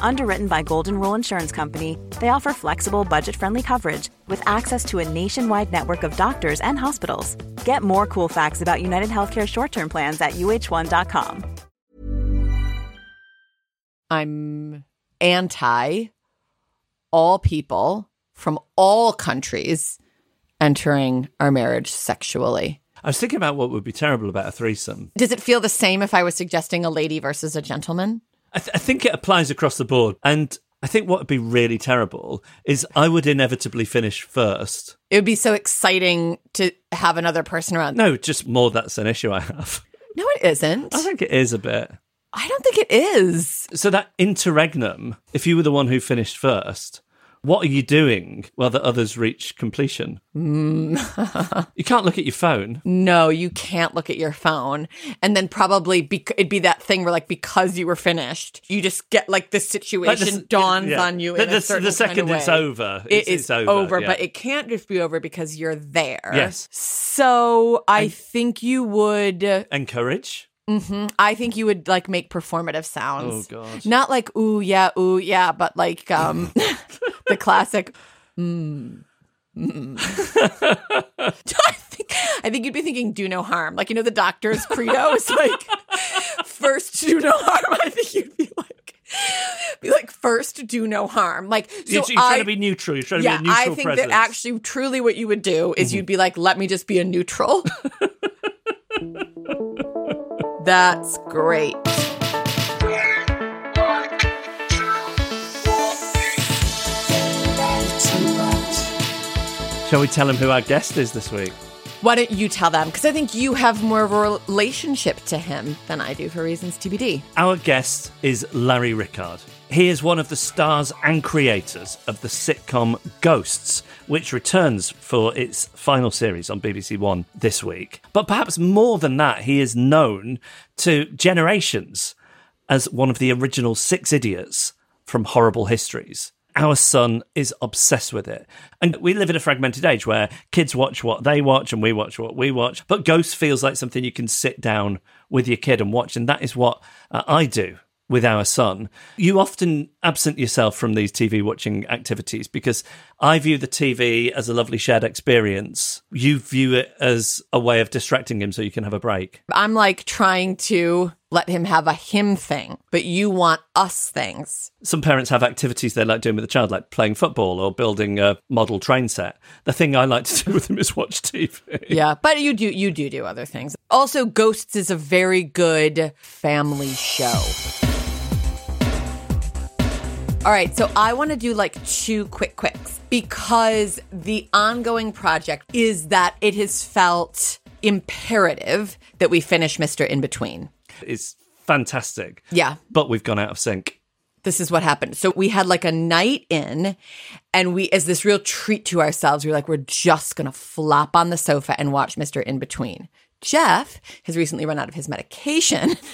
Underwritten by Golden Rule Insurance Company, they offer flexible, budget friendly coverage with access to a nationwide network of doctors and hospitals. Get more cool facts about United Healthcare short term plans at uh1.com. I'm anti all people from all countries entering our marriage sexually. I was thinking about what would be terrible about a threesome. Does it feel the same if I was suggesting a lady versus a gentleman? I, th- I think it applies across the board. And I think what would be really terrible is I would inevitably finish first. It would be so exciting to have another person around. No, just more that's an issue I have. No, it isn't. I think it is a bit. I don't think it is. So that interregnum, if you were the one who finished first, what are you doing while the others reach completion? Mm. you can't look at your phone. No, you can't look at your phone. And then probably be- it'd be that thing where, like, because you were finished, you just get like the situation Like the- dawns yeah. on you. The- in a the- certain the second it's over, It it's- it's over, yeah. but it can't just be over because you're there. Yes. So I think you would. Encourage. Hmm I think you would like make performative sounds. Oh, God. Not like ooh yeah ooh yeah, but like um the classic. Mm. Mm. I think I think you'd be thinking do no harm. Like you know the doctor's credo is like first do no harm. I think you'd be like be like first do no harm. Like so you're, you're trying to be neutral. You're trying yeah, to be a neutral I think presence. that actually truly what you would do is you'd be like let me just be a neutral. That's great. Shall we tell him who our guest is this week? Why don't you tell them? Because I think you have more of a relationship to him than I do for reasons TBD. Our guest is Larry Rickard. He is one of the stars and creators of the sitcom Ghosts, which returns for its final series on BBC One this week. But perhaps more than that, he is known to generations as one of the original six idiots from Horrible Histories. Our son is obsessed with it. And we live in a fragmented age where kids watch what they watch and we watch what we watch. But Ghost feels like something you can sit down with your kid and watch. And that is what uh, I do with our son. You often absent yourself from these TV watching activities because I view the TV as a lovely shared experience. You view it as a way of distracting him so you can have a break. I'm like trying to let him have a him thing, but you want us things. Some parents have activities they like doing with the child, like playing football or building a model train set. The thing I like to do with him is watch TV. Yeah, but you do you do do other things. Also, Ghosts is a very good family show. All right, so I want to do like two quick quicks because the ongoing project is that it has felt imperative that we finish Mr. In Between. It's fantastic. Yeah. But we've gone out of sync. this is what happened. So we had like a night in and we as this real treat to ourselves, we are like, we're just gonna flop on the sofa and watch Mr. In Between. Geoff has recently run out of his medication.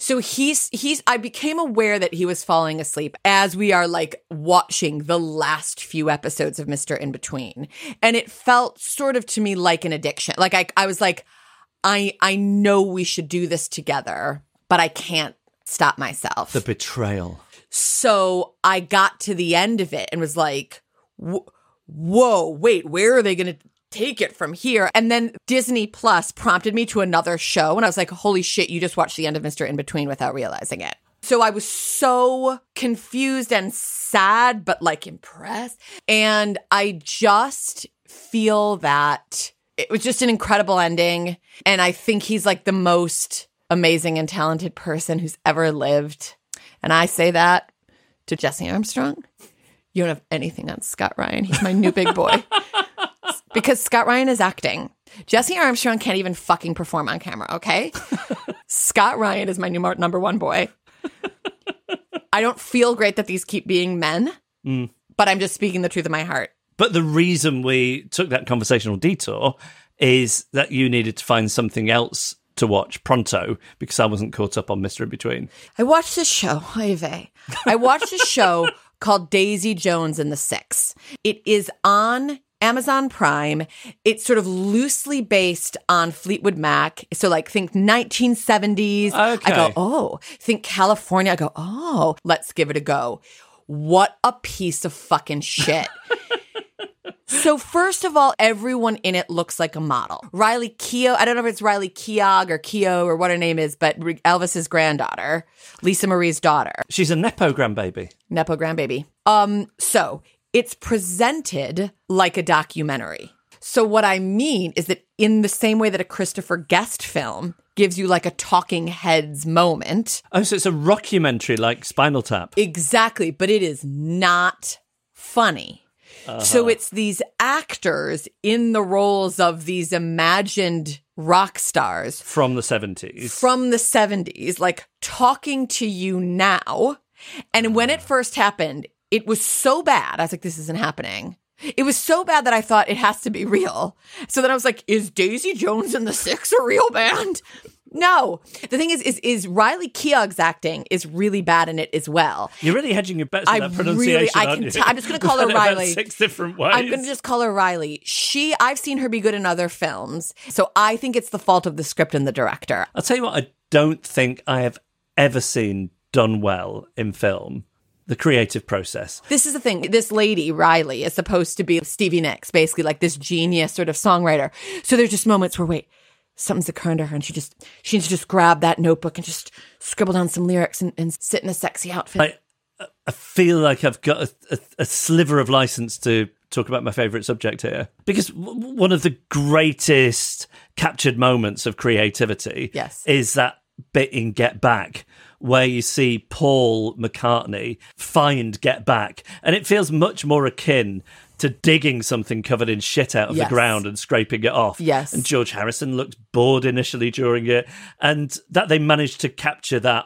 So he's he's I became aware that he was falling asleep as we are like watching the last few episodes of Mr. In Between. And it felt sort of to me like an addiction. Like I I was like, I I know we should do this together, but I can't stop myself. The betrayal. So I got to the end of it and was like, whoa, wait, where are they going to take it from here. And then Disney Plus prompted me to another show. And I was like, holy shit, you just watched the end of Mr. In Between without realizing it. So I was so confused and sad, but like impressed. And I just feel that it was just an incredible ending. And I think he's like the most amazing and talented person who's ever lived. And I say that to Jesse Armstrong. You don't have anything on Scott Ryan. He's my new big boy. because Scott Ryan is acting. Jesse Armstrong can't even fucking perform on camera, okay? Scott Ryan is my new mar- number one boy. I don't feel great that these keep being men, Mm. but I'm just speaking the truth of my heart. But the reason we took that conversational detour is that you needed to find something else to watch pronto because I wasn't caught up on Mr. In Between. I watched a show, Ivy. I watched a show called Daisy Jones and the Six. It is on Amazon Prime. It's sort of loosely based on Fleetwood Mac. So, like, think 1970s. I go, oh, think California. I go, oh, let's give it a go. What a piece of fucking shit. So first of all, everyone in it looks like a model. Riley Keough, I don't know if it's Riley Keogh or Keogh or what her name is, but Elvis's granddaughter, Lisa Marie's daughter. She's a Nepo grandbaby. Nepo grandbaby. Um, so it's presented like a documentary. So what I mean is that in the same way that a Christopher Guest film gives you like a talking heads moment, Oh, so it's a rockumentary like Spinal Tap. exactly, but it is not funny. Uh-huh. So it's these actors in the roles of these imagined rock stars From the 70s. from the 70s, like talking to you now. And when it ah. first happened, it was so bad. I was like, this isn't happening. It was so bad that I thought it has to be real. So then I was like, is Daisy Jones and the Six a real band? No. The thing is, is, is Riley Keough's acting is really bad in it as well. You're really hedging your bets on I that really- pronunciation. I aren't can you? t- I'm just gonna call her You've had it about Riley. Six different ways. I'm going to just call her Riley. She, I've seen her be good in other films. So I think it's the fault of the script and the director. I'll tell you what, I don't think I have ever seen done well in film the creative process. This is the thing. This lady, Riley, is supposed to be Stevie Nicks, basically like this genius sort of songwriter. So there's just moments where, wait, something's occurring to her and she just, she needs to just grab that notebook and just scribble down some lyrics and, and sit in a sexy outfit. I, I feel like I've got a, a, a sliver of license to talk about my favorite subject here because w- one of the greatest captured moments of creativity Yes. is that bit in Get Back where you see Paul McCartney find Get Back and it feels much more akin to digging something covered in shit out of Yes. the ground and scraping it off. Yes. And George Harrison looks bored initially during it and that they managed to capture that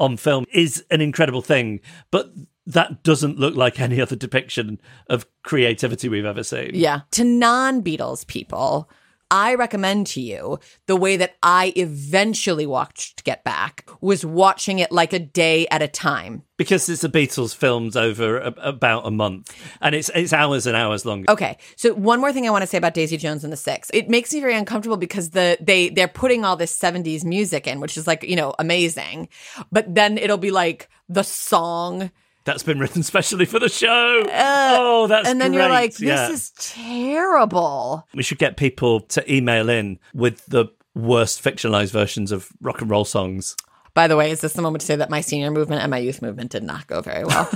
on film is an incredible thing, but that doesn't look like any other depiction of creativity we've ever seen. yeah. To non Beatles people, I recommend to you the way that I eventually watched Get Back was watching it like a day at a time. Because it's the Beatles filmed over a, about a month and it's it's hours and hours long. Okay. So one more thing I want to say about Daisy Jones and the Six. It makes me very uncomfortable because the they they're putting all this 70s music in, which is like, you know, amazing. But then it'll be like the song That's been written specially for the show. oh, that's Uh, and then great. you're like, this Yeah. is terrible. We should get people to email in with the worst fictionalized versions of rock and roll songs. By the way, is this the moment to say that my senior movement and my youth movement did not go very well?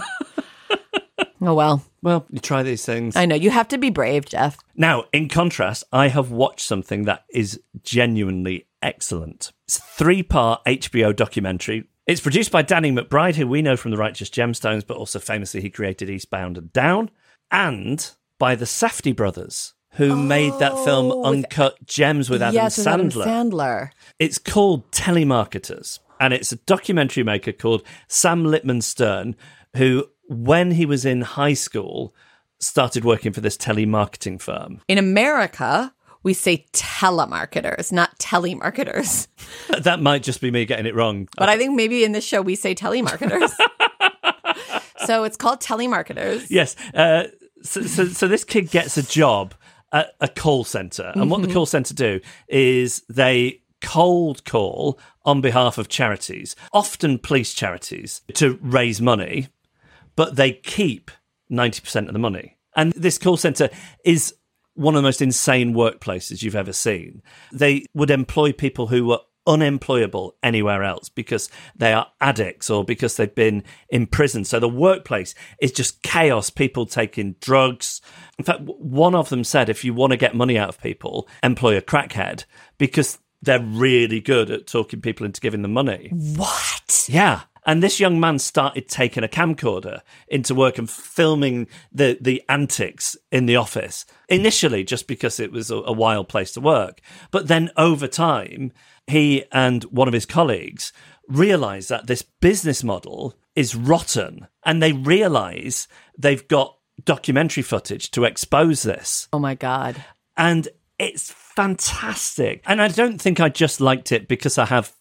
oh well. Well, you try these things. I know. You have to be brave, Geoff. Now, in contrast, I have watched something that is genuinely excellent. It's a three part HBO documentary. It's produced by Danny McBride, who we know from The Righteous Gemstones, but also famously he created Eastbound and Down, and by the Safdie brothers, who made that oh, film Oh, with- Uncut Gems with Adam yes, with Adam Sandler. Sandler. It's called Telemarketers, and it's a documentary maker called Sam Lipman Stern, who, when he was in high school, started working for this telemarketing firm. In America, we say telemarketers, not telemarketers. That might just be me getting it wrong. But I think maybe in this show we say telemarketers. so it's called telemarketers. Yes. Uh, so, so, so this kid gets a job at a call center, and what the call center do is they cold call on behalf of charities, often police charities, to raise money, but they keep ninety percent of the money. And this call center is one of the most insane workplaces you've ever seen. They would employ people who were unemployable anywhere else because they are addicts or because they've been in prison. So the workplace is just chaos, people taking drugs. In fact, one of them said if you want to get money out of people, employ a crackhead because they're really good at talking people into giving them money. What? Yeah. And this young man started taking a camcorder into work and filming the, the antics in the office. Initially, just because it was a, a wild place to work. But then over time, he and one of his colleagues realize that this business model is rotten and they realize they've got documentary footage to expose this. Oh my God. And it's fantastic. And I don't think I just liked it because I have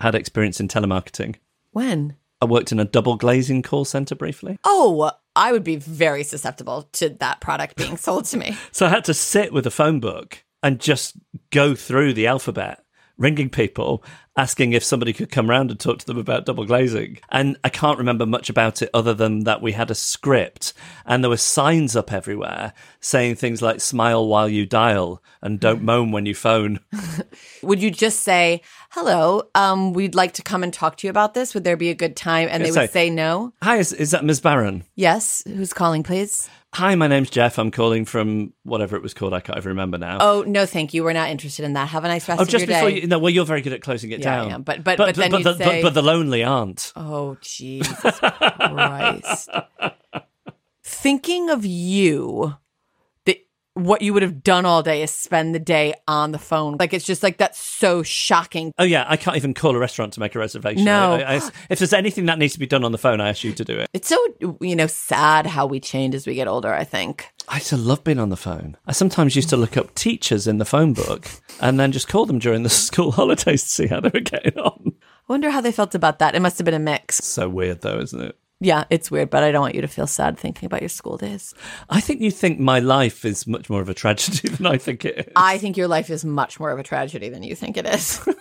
had experience in telemarketing. When? I worked in a double glazing call center briefly. Oh, I would be very susceptible to that product being sold to me. So I had to sit with a phone book and just go through the alphabet ringing people, asking if somebody could come round and talk to them about double glazing. And I can't remember much about it other than that we had a script and there were signs up everywhere saying things like smile while you dial and don't moan when you phone. Would you just say, hello, um, we'd like to come and talk to you about this? Would there be a good time? And they would say no. Hi, is, is that Ms. Barron? Yes. Who's calling, please? Hi, my name's Geoff. I'm calling from whatever it was called. I can't even remember now. Oh, no, thank you. We're not interested in that. Have a nice rest Oh, of just before you, no, well, you're very good at closing it Yeah, down. am. But- but- but then but, you'd the, say- but, but the lonely aren't. Oh, Jesus Christ. Thinking of you, what you would have done all day is spend the day on the phone. Like, it's just like, that's so shocking. Oh yeah, I can't even call a restaurant to make a reservation. No. I- I- I- if there's anything that needs to be done on the phone, I ask you to do it. It's so, you know, sad how we change as we get older, I think. I used to love being on the phone. I sometimes used to look up teachers in the phone book and then just call them during the school holidays to see how they were getting on. I wonder how they felt about that. It must have been a mix. So weird though, isn't it? Yeah, it's weird, but I don't want you to feel sad thinking about your school days. I think you think my life is much more of a tragedy than I think it is. I think your life is much more of a tragedy than you think it is.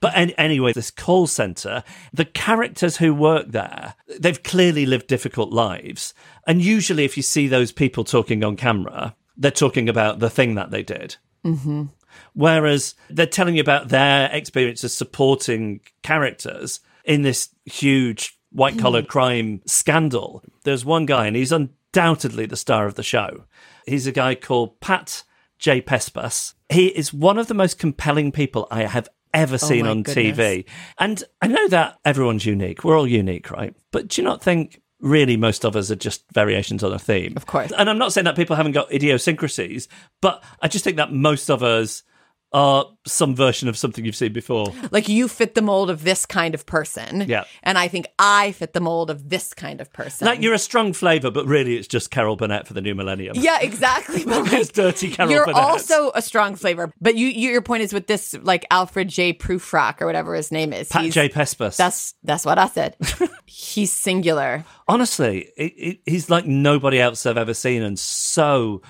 But an- anyway, this call center, the characters who work there, they've clearly lived difficult lives. And usually, if you see those people talking on camera, they're talking about the thing that they did. Mm-hmm. Whereas they're telling you about their experiences supporting characters in this huge white collar mm-hmm. crime scandal. There's one guy, and he's undoubtedly the star of the show. He's a guy called Pat J. Pespas. He is one of the most compelling people I have ever oh seen my on goodness. TV. And I know that everyone's unique. We're all unique, right? But do you not think really most of us are just variations on a theme? Of course. And I'm not saying that people haven't got idiosyncrasies, but I just think that most of us are some version of something you've seen before. like you fit the mold of this kind of person. Yeah. And I think I fit the mold of this kind of person. Like you're a strong flavour, but really it's just Carol Burnett for the new millennium. yeah, exactly. But like, dirty Carol you're Burnett. also a strong flavor. But you, you, your point is with this, like Alfred J. Prufrock or whatever his name is. Pat he's- J. Pespas. That's that's what I said. he's singular. Honestly, it, it, he's like nobody else I've ever seen and so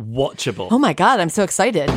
watchable. Oh my god, I'm so excited.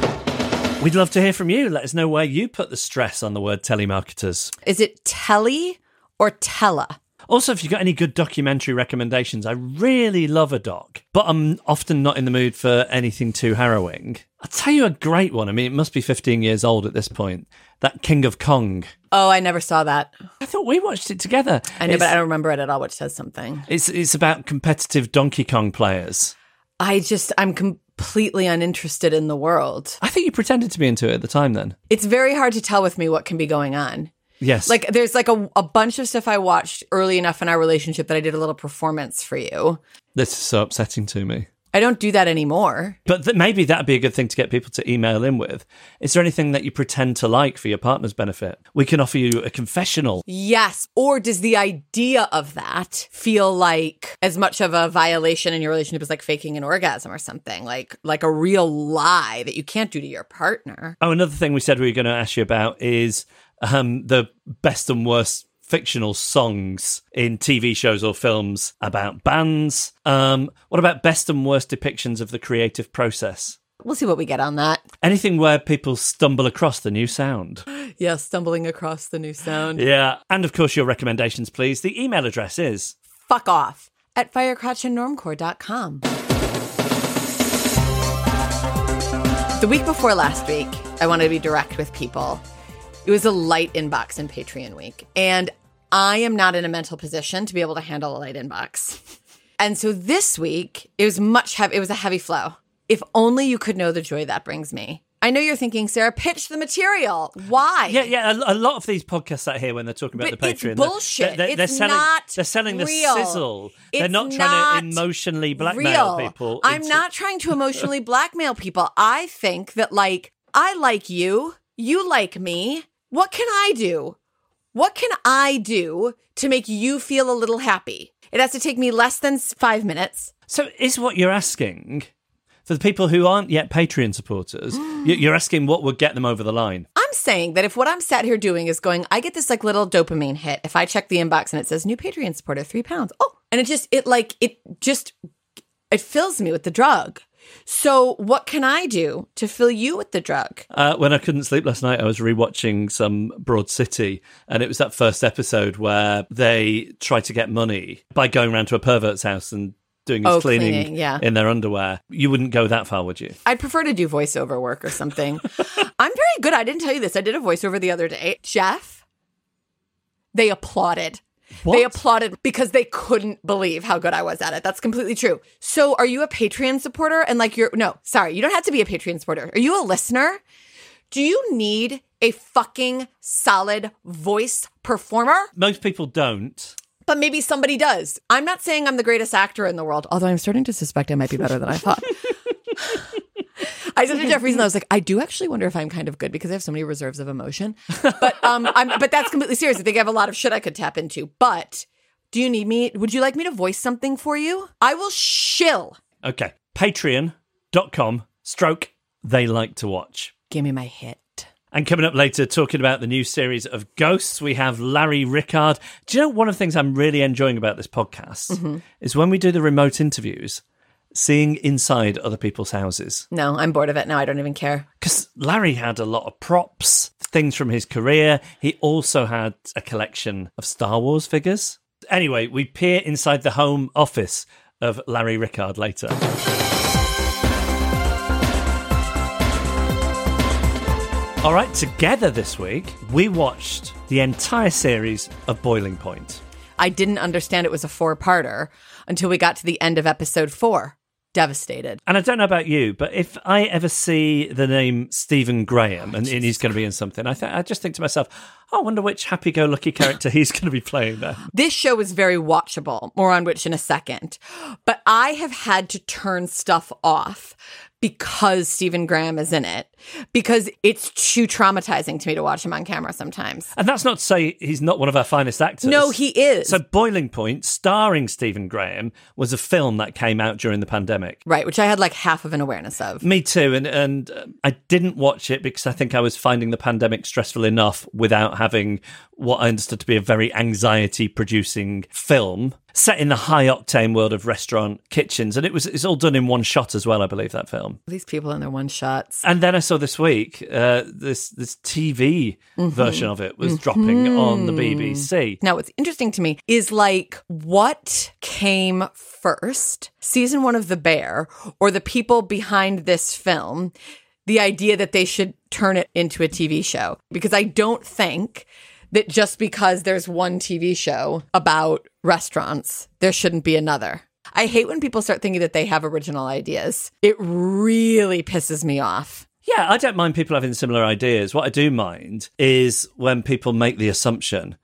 We'd love to hear from you. Let us know where you put the stress on the word telemarketers. Is it Telly or Tella? Also, if you've got any good documentary recommendations, I really love a doc, but I'm often not in the mood for anything too harrowing. I'll tell you a great one. I mean, it must be 15 years old at this point. That King of Kong. Oh, I never saw that. I thought we watched it together. I know, it's, but I don't remember it at all, which says something. it's, it's about competitive Donkey Kong players. I just, I'm completely uninterested in the world. I think you pretended to be into it at the time then. It's very hard to tell with me what can be going on. Yes. Like, there's like a, a bunch of stuff I watched early enough in our relationship that I did a little performance for you. this is so upsetting to me. I don't do that anymore. But th- maybe that'd be a good thing to get people to email in with. Is there anything that you pretend to like for your partner's benefit? We can offer you a confessional. Yes. Or does the idea of that feel like as much of a violation in your relationship as like faking an orgasm or something? Like like a real lie that you can't do to your partner. Oh, another thing we said we were going to ask you about is um, the best and worst fictional songs in TV shows or films about bands. Um, what about best and worst depictions of the creative process? We'll see what we get on that. Anything where people stumble across the new sound. Yeah, stumbling across the new sound. Yeah. And of course, your recommendations, please. The email address is Fuck off at firecrotchandnormcore.com. The week before last week, I wanted to be direct with people. It was a light inbox in Patreon week. And I am not in a mental position to be able to handle a light inbox. And so this week, it was much heavy. It was a heavy flow. If only you could know the joy that brings me. I know you're thinking, Sara, pitch the material. Why? Yeah, yeah. A, a lot of these podcasts out here, when they're talking about But the Patreon, bullshit. They're, they're It's selling, They're selling the real. sizzle. they're It's not trying not to emotionally blackmail real. people. I'm not trying to emotionally blackmail people. I think that, like, I like you, you like me. What can I do? What can I do to make you feel a little happy? It has to take me less than five minutes. So, is what you're asking for the people who aren't yet Patreon supporters? you- you're asking what would get them over the line. I'm saying that if what I'm sat here doing is going, I get this like little dopamine hit if I check the inbox and it says new Patreon supporter, three pounds. Oh, and it just, it like, it just, it fills me with the drug. So what can I do to fill you with the drug? Uh, when I couldn't sleep last night, I was rewatching some Broad City, and it was that first episode where they try to get money by going around to a pervert's house and doing his Oh, cleaning, cleaning, yeah. in their underwear. You wouldn't go that far, would you? I'd prefer to do voiceover work or something. I'm very good. I didn't tell you this. I did a voiceover the other day. Geoff, they applauded. They applauded because they couldn't believe how good I was at it. That's completely true. So, are you a Patreon supporter? And like, you're no, sorry, you don't have to be a Patreon supporter. Are you a listener? Do you need a fucking solid voice performer? Most people don't. But maybe somebody does. I'm not saying I'm the greatest actor in the world, although I'm starting to suspect I might be better than I thought. I said to Geoff recently, I was like, I do actually wonder if I'm kind of good because I have so many reserves of emotion. But um, I'm but that's completely serious. I think I have a lot of shit I could tap into. But do you need me? Would you like me to voice something for you? I will shill. Okay. Patreon.com stroke they like to watch. Give me my hit. And coming up later, talking about the new series of Ghosts, we have Larry Rickard. Do you know one of the things I'm really enjoying about this podcast is when we do the remote interviews, seeing inside other people's houses. No, I'm bored of it now. I don't even care. Because Larry had a lot of props, things from his career. He also had a collection of Star Wars figures. Anyway, we peer inside the home office of Larry Rickard later. All right, together this week, we watched the entire series of Boiling Point. I didn't understand it was a four parter until we got to the end of episode four. Devastated. And I don't know about you, but if I ever see the name Stephen Graham and, and he's going to be in something, I, th- I just think to myself, I wonder which happy go lucky character he's going to be playing there. This show is very watchable, more on which in a second. But I have had to turn stuff off because Stephen Graham is in it, because it's too traumatizing to me to watch him on camera sometimes. And that's not to say he's not one of our finest actors. No, he is. So, Boiling Point, starring Stephen Graham, was a film that came out during the pandemic. right, which I had like half of an awareness of. Me too, and and uh, I didn't watch it because I think I was finding the pandemic stressful enough without having what I understood to be a very anxiety-producing film set in the high octane world of restaurant kitchens, and it was it's all done in one shot as well. I believe that film. These people in their one shots. And then I saw this week uh, this this TV Mm-hmm. version of it was dropping on the BBC. Now, what's interesting to me is like what came first, season one of The Bear, or the people behind this film, the idea that they should turn it into a TV show? Because I don't think that just because there's one TV show about restaurants, there shouldn't be another. I hate when people start thinking that they have original ideas. It really pisses me off. Yeah, I don't mind people having similar ideas. What I do mind is when people make the assumption.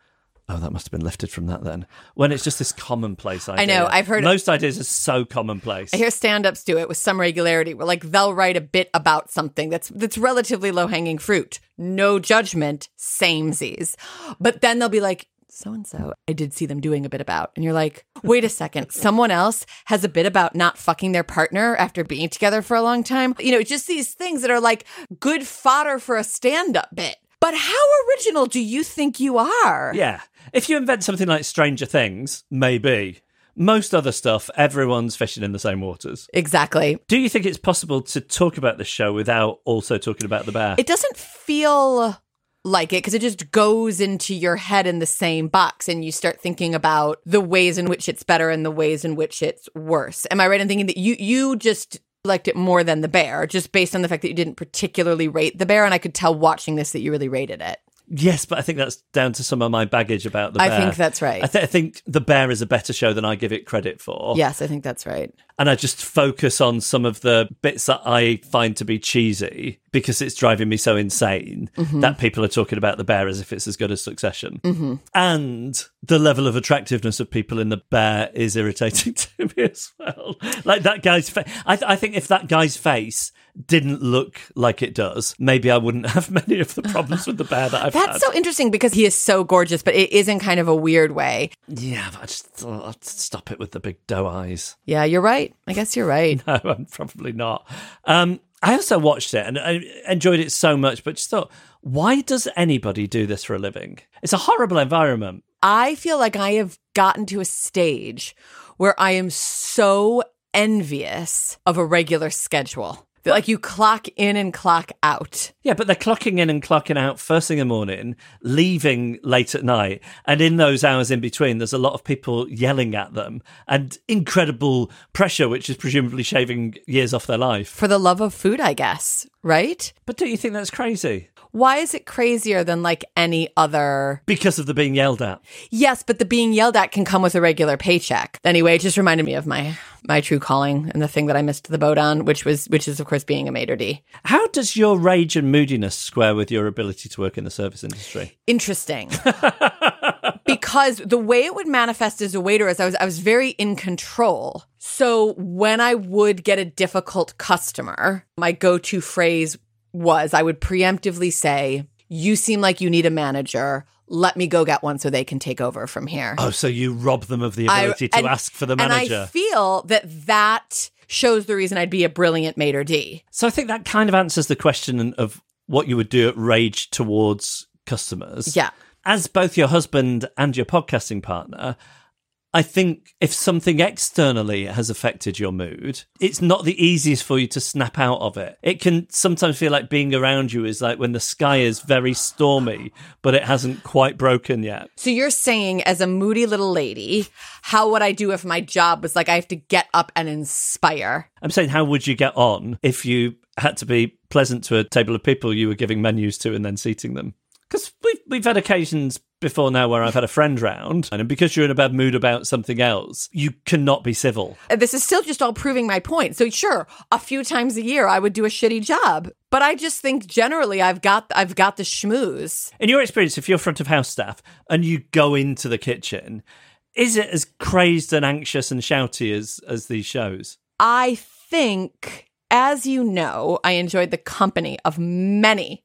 Oh, that must have been lifted from that then. When it's just this commonplace idea. I know, I've heard- most ideas are so commonplace. I hear stand-ups do it with some regularity where like they'll write a bit about something that's that's relatively low-hanging fruit. No judgment, samesies. But then they'll be like, so and so, I did see them doing a bit about. And you're like, wait a second, someone else has a bit about not fucking their partner after being together for a long time. You know, just these things that are like good fodder for a stand-up bit. But how original do you think you are? Yeah. If you invent something like Stranger Things, maybe. Most other stuff, everyone's fishing in the same waters. Exactly. Do you think it's possible to talk about the show without also talking about the bear? It doesn't feel like it because it just goes into your head in the same box and you start thinking about the ways in which it's better and the ways in which it's worse. Am I right in thinking that you you just liked it more than the bear, just based on the fact that you didn't particularly rate the bear. And I could tell watching this that you really rated it. Yes, but I think that's down to some of my baggage about the I think that's right. I, th- I think the bear is a better show than I give it credit for. Yes, I think that's right. and I just focus on some of the bits that I find to be cheesy because it's driving me so insane Mm-hmm. that people are talking about the bear as if it's as good as Succession. And the level of attractiveness of people in the bear is irritating to me as well. Like that guy's face. I, th- I think if that guy's face didn't look like it does, maybe I wouldn't have many of the problems with the bear that I've had. That's so interesting because he is so gorgeous, but it is in kind of a weird way. yeah, but I just thought I'd stop it with the big doe eyes. Yeah, you're right. I guess you're right. No, I'm probably not. Um, I also watched it and I enjoyed it so much, but just thought, why does anybody do this for a living? It's a horrible environment. I feel like I have gotten to a stage where I am so envious of a regular schedule. Like you clock in and clock out. Yeah, but they're clocking in and clocking out first thing in the morning, leaving late at night. And in those hours in between, there's a lot of people yelling at them and incredible pressure, which is presumably shaving years off their life. For the love of food, I guess, right? But don't you think that's crazy? Why is it crazier than like any other? Because of the being yelled at. Yes, but the being yelled at can come with a regular paycheck. Anyway, it just reminded me of my my true calling and the thing that I missed the boat on, which was which is of course being a maitre d. How does your rage and moodiness square with your ability to work in the service industry? Interesting. because the way it would manifest as a waiter is I was I was very in control. So when I would get a difficult customer, my go-to phrase was I would preemptively say, "You seem like you need a manager. Let me go get one so they can take over from here." Oh, so you rob them of the I- ability to and- ask for the manager. And I feel that that shows the reason I'd be a brilliant maitre d. so I think that kind of answers the question of what you would do at rage towards customers. Yeah. As both your husband and your podcasting partner, I think if something externally has affected your mood, it's not the easiest for you to snap out of it. It can sometimes feel like being around you is like when the sky is very stormy, but it hasn't quite broken yet. So you're saying, as a moody little lady, how would I do if my job was like I have to get up and inspire? I'm saying, how would you get on if you had to be pleasant to a table of people you were giving menus to and then seating them? Because we've, we've had occasions before now where I've had a friend round, and because you're in a bad mood about something else, you cannot be civil. Uh, This is still just all proving my point. So sure, a few times a year I would do a shitty job, but I just think generally I've got I've got the schmooze. In your experience, if you're front of house staff and you go into the kitchen, is it as crazed and anxious and shouty as, as these shows? I think, as you know, I enjoyed the company of many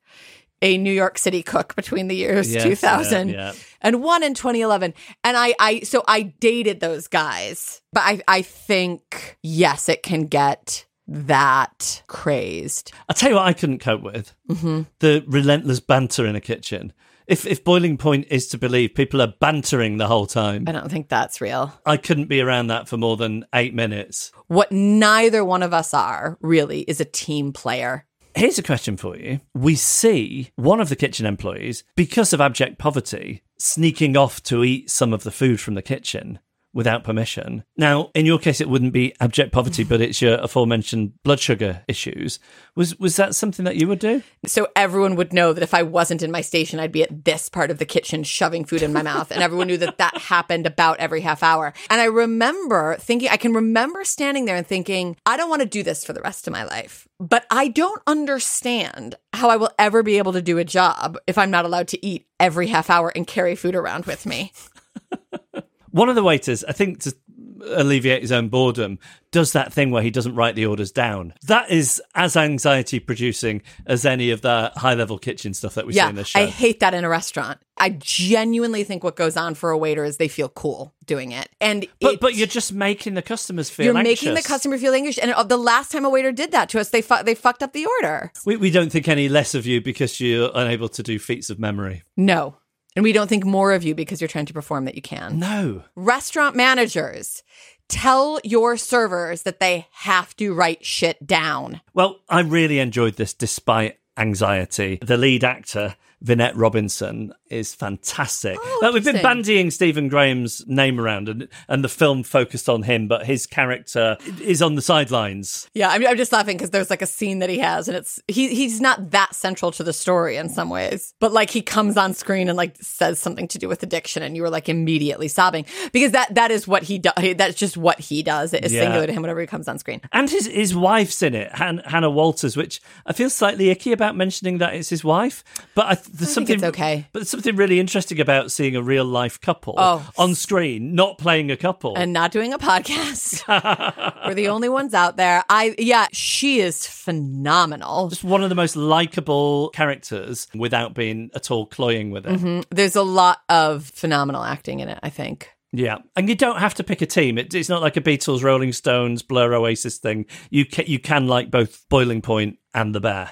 a New York City cook between the years Yes, 2000 yeah, yeah. and one in 2011. And I, I, so I dated those guys, but I, I think, yes, it can get that crazed. I'll tell you what I couldn't cope with Mm-hmm. the relentless banter in a kitchen. If, if boiling point is to believe people are bantering the whole time, I don't think that's real. I couldn't be around that for more than eight minutes. What neither one of us are really is a team player. Here's a question for you. We see one of the kitchen employees, because of abject poverty, sneaking off to eat some of the food from the kitchen without permission. Now, in your case, it wouldn't be abject poverty, but it's your aforementioned blood sugar issues. Was was that something that you would do? So everyone would know that if I wasn't in my station, I'd be at this part of the kitchen shoving food in my mouth. And everyone knew that that happened about every half hour. And I remember thinking, I can remember standing there and thinking, I don't want to do this for the rest of my life. But I don't understand how I will ever be able to do a job if I'm not allowed to eat every half hour and carry food around with me. One of the waiters, I think to alleviate his own boredom, does that thing where he doesn't write the orders down. That is as anxiety producing as any of the high level kitchen stuff that we see in this show. I hate that in a restaurant. I genuinely think what goes on for a waiter is they feel cool doing it. And but it- but you're just making the customers feel You're anxious. making the customer feel anxious. And the last time a waiter did that to us, they fu- they fucked up the order. We, we don't think any less of you because you're unable to do feats of memory. No. And we don't think more of you because you're trying to perform that you can. No. Restaurant managers, tell your servers that they have to write shit down. Well, I really enjoyed this despite anxiety. The lead actor, Vinette Robinson is fantastic. Oh, Like, we've been bandying Stephen Graham's name around, and and the film focused on him, but his character is on the sidelines. Yeah, I'm, I'm just laughing because there's like a scene that he has, and it's he he's not that central to the story in some ways, but like he comes on screen and like says something to do with addiction, and you were like immediately sobbing because that that is what he does. That's just what he does. It is Yeah. singular to him whenever he comes on screen. And his his wife's in it, Han- Hannah Walters, which I feel slightly icky about mentioning that it's his wife. But I, there's think something it's okay. But there's something really interesting about seeing a real life couple Oh. on screen, not playing a couple. and not doing a podcast. We're the only ones out there. I yeah, she is phenomenal. just one of the most likable characters without being at all cloying with it. Mm-hmm. There's a lot of phenomenal acting in it, I think. Yeah, and you don't have to pick a team. It, it's not like a Beatles, Rolling Stones, Blur, Oasis thing. You can, you can like both Boiling Point and The Bear.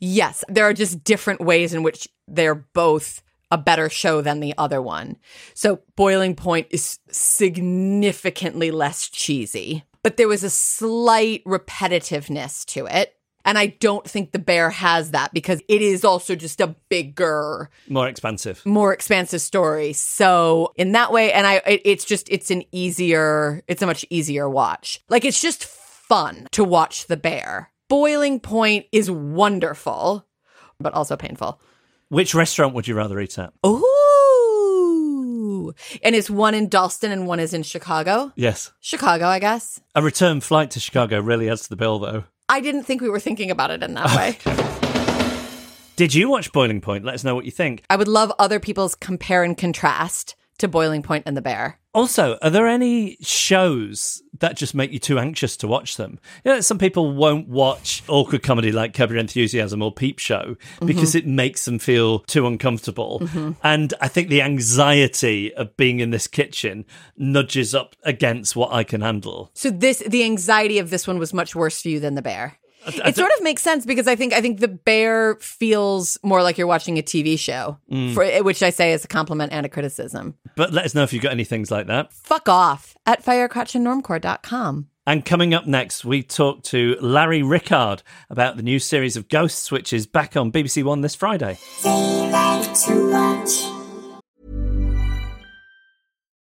Yes, there are just different ways in which they're both a better show than the other one. So Boiling Point is significantly less cheesy, but there was a slight repetitiveness to it. And I don't think The Bear has that because it is also just a bigger More expansive. more expansive story. So in that way, and I, it, it's just it's an easier, it's a much easier watch. Like it's just fun to watch the bear. Boiling Point is wonderful, but also painful. Which restaurant would you rather eat at? Ooh, and it's one in Dalston and one is in Chicago. Yes. Chicago, I guess. A return flight to Chicago really adds to the bill, though. I didn't think we were thinking about it in that way. Did you watch Boiling Point? Let us know what you think. I would love other people's compare and contrast to Boiling Point and the Bear. Also, are there any shows that just make you too anxious to watch them? You know, some people won't watch awkward comedy like Curb Your Enthusiasm or Peep Show because it makes them feel too uncomfortable. And I think the anxiety of being in this kitchen nudges up against what I can handle. So this the anxiety of this one was much worse for you than the bear. It sort of makes sense because I think I think the bear feels more like you're watching a TV show, mm. for, which I say is a compliment and a criticism. But let us know if you've got any things like that. Fuck off at firecrotchandnormcore.com. And coming up next, we talk to Larry Rickard about the new series of Ghosts, which is back on BBC One this Friday.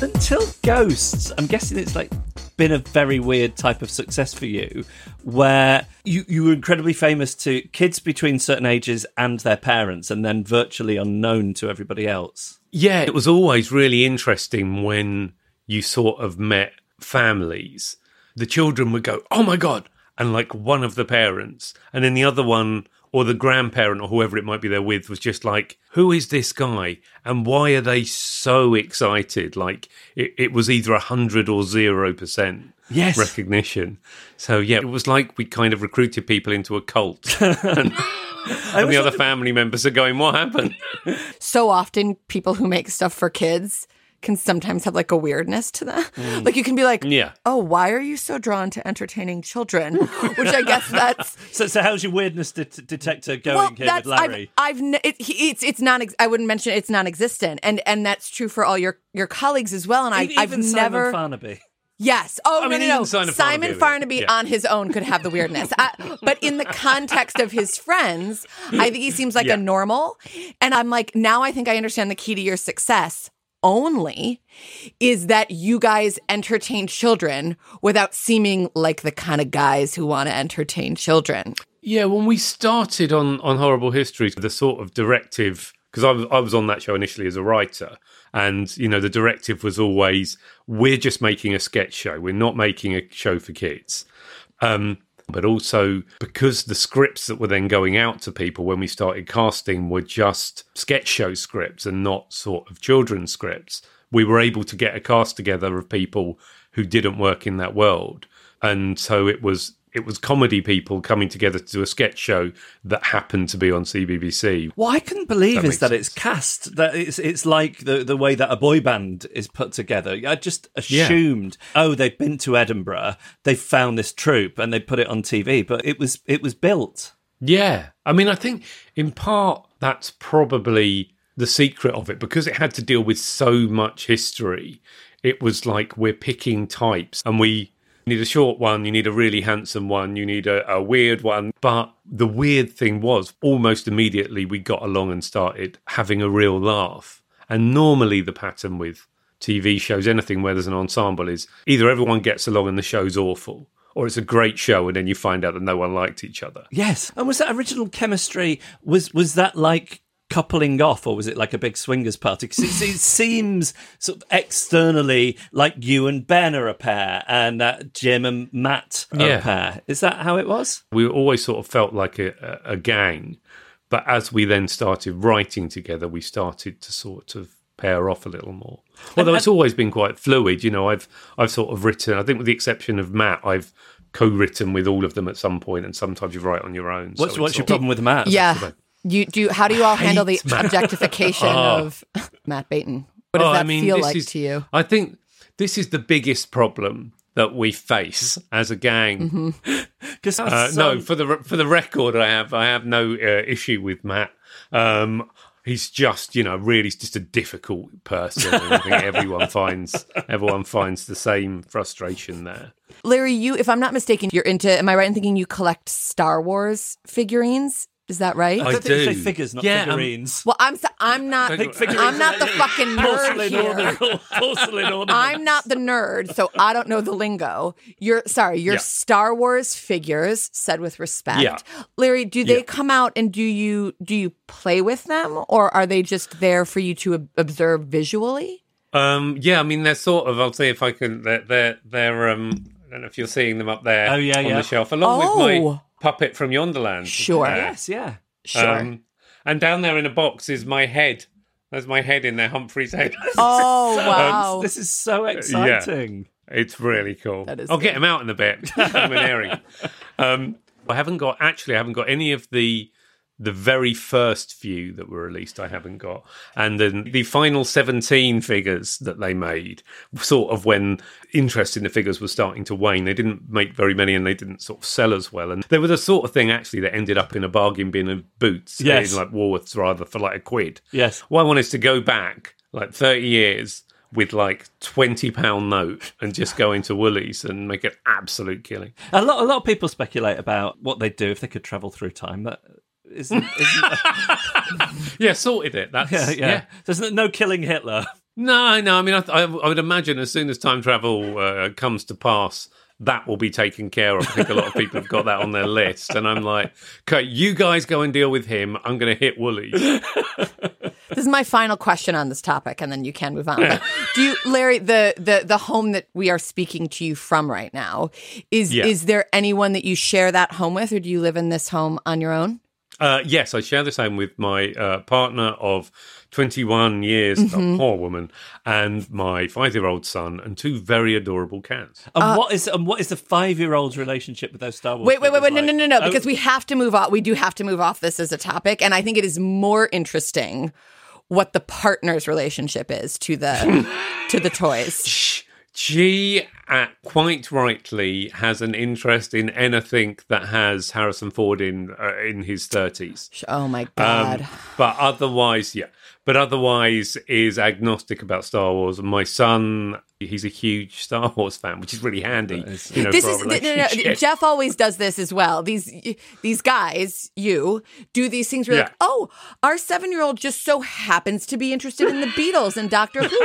Until Ghosts, I'm guessing it's like been a very weird type of success for you, where you, you were incredibly famous to kids between certain ages and their parents, and then virtually unknown to everybody else. Yeah, it was always really interesting when you sort of met families. The children would go, "Oh my god!" and like one of the parents, and then the other one or the grandparent or whoever it might be they're with was just like, "Who is this guy? And why are they so excited?" Like it, it was either a hundred or zero percent Yes. recognition. So yeah, it was like we kind of recruited people into a cult, and, and the other family members are going, "What happened?" So often, people who make stuff for kids can sometimes have like a weirdness to them. Mm. Like you can be like, Yeah. oh, why are you so drawn to entertaining children? Which I guess that's So, so how's your weirdness det- detector going well, here with Larry? I've, I've ne- it, he- it's it's non I wouldn't mention it, it's non-existent, and and that's true for all your your colleagues as well. And I, Even I've never Simon never Farnaby. Yes. Oh I no mean, no no. Simon Simon Farnaby, Farnaby yeah. on his own could have the weirdness, I, but in the context of his friends, I think he seems like Yeah. a normal. And I'm like, now I think I understand the key to your success. Only is that you guys entertain children without seeming like the kind of guys who want to entertain children. Yeah, when we started on on Horrible Histories, the sort of directive because I was I was on that show initially as a writer, and you know the directive was always we're just making a sketch show, we're not making a show for kids. Um, but also because the scripts that were then going out to people when we started casting were just sketch show scripts and not sort of children's scripts, we were able to get a cast together of people who didn't work in that world. And so it was it was comedy people coming together to do a sketch show that happened to be on CBBC. What I couldn't believe That is that sense. it's cast. That it's it's like the the way that a boy band is put together. I just assumed, oh, they've been to Edinburgh, they found this troupe, and they put it on TV. But it was it was built. Yeah. I mean, I think in part that's probably the secret of it because it had to deal with so much history. It was like we're picking types and we need a short one, you need a really handsome one, you need a, a weird one. But the weird thing was almost immediately we got along and started having a real laugh. And normally the pattern with TV shows, anything where there's an ensemble, is either everyone gets along and the show's awful, or it's a great show and then you find out that no one liked each other. Yes. And was that original chemistry? Was was that like coupling off, or was it like a big swingers party? Because it, it seems sort of externally like you and Ben are a pair, and uh, Jim and Matt are Yeah. a pair. Is that how it was? we always sort of felt like a, a a gang. But as we then started writing together, we started to sort of pair off a little more. Although it's always been quite fluid, you know. I've I've sort of written. I think with the exception of Matt, I've co-written with all of them at some point, and sometimes you write on your own. What's it's what's your problem with Matt? Yeah. You do. How do you all handle the Matt. objectification Oh. of Matt Baynton? What does Oh, that I mean, feel this like is- to you? I think this is the biggest problem that we face as a gang. Mm-hmm. Because Uh, no, for the for the record, I have I have no uh, issue with Matt. Um, he's just you know really just a difficult person. I think everyone finds everyone finds the same frustration there. Larry, you, if I'm not mistaken, you're into. Am I right in thinking you collect Star Wars figurines? Is that right? I I think you say do. figures, not Yeah, um, figurines. well, I'm. so- I'm not. I'm not the fucking nerd porcelain here. ornament. porcelain ornament. I'm not the nerd, so I don't know the lingo. You're sorry. Your Yeah. Star Wars figures, said with respect. Yeah. Larry, do they Yeah. come out and do you do you play with them, or are they just there for you to observe visually? Um, yeah, I mean they're sort of. I'll see if I can. They're they're, they're um. I don't know if you're seeing them up there. Oh, yeah, on yeah. the shelf, along with Oh. my puppet from Yonderland. Sure. there. Yes, yeah. Sure. Um, and down there in a box is my head. There's my head in there, Humphrey's head. oh wow! This is so exciting. Yeah, It's really cool. That is I'll get him out in a bit. I'm an airing. Um, I haven't got actually. I haven't got any of the the very first few that were released. I haven't got, and then the final seventeen figures that they made, sort of when interest in the figures was starting to wane. They didn't make very many, and they didn't sort of sell as well. And they were the sort of thing actually that ended up in a bargain bin of boots, Yes. in like Woolworths rather for like a quid. Yes. What I want is to go back like 30 years with like 20 pound note and just go into Woolies and make an absolute killing. A lot, a lot of people speculate about what they'd do if they could travel through time. That isn't, isn't Yeah, sorted it. That's yeah, yeah. yeah. There's no, no killing Hitler. No, no. I mean, I, I, I would imagine as soon as time travel uh, comes to pass, that will be taken care of. I think a lot of people have got that on their list, and I'm like, okay, you guys go and deal with him. I'm going to hit Woolies. This is my final question on this topic, and then you can move on. But do you, Larry, the the the home that we are speaking to you from right now is Yeah. is there anyone that you share that home with, or do you live in this home on your own? Uh, yes, I share the same with my uh, partner of 21 years, Mm-hmm. a poor woman, and my five-year-old son, and two very adorable cats. And what is and what is the five year old's relationship with those Star Wars? Uh, Wait, wait, wait, wait! No, no, no, no! Oh, Because we have to move off. We do have to move off this as a topic, and I think it is more interesting what the partner's relationship is to the to the toys. She uh, quite rightly has an interest in anything that has Harrison Ford in uh, in his thirties. Oh my god! Um, but otherwise, yeah. But otherwise, is agnostic about Star Wars. My son, he's a huge Star Wars fan, which is really handy. You know, this is no, no, no. Geoff always does this as well. These these guys, you do these things where you're Yeah. like, oh, our seven year old just so happens to be interested in the Beatles and Doctor Who.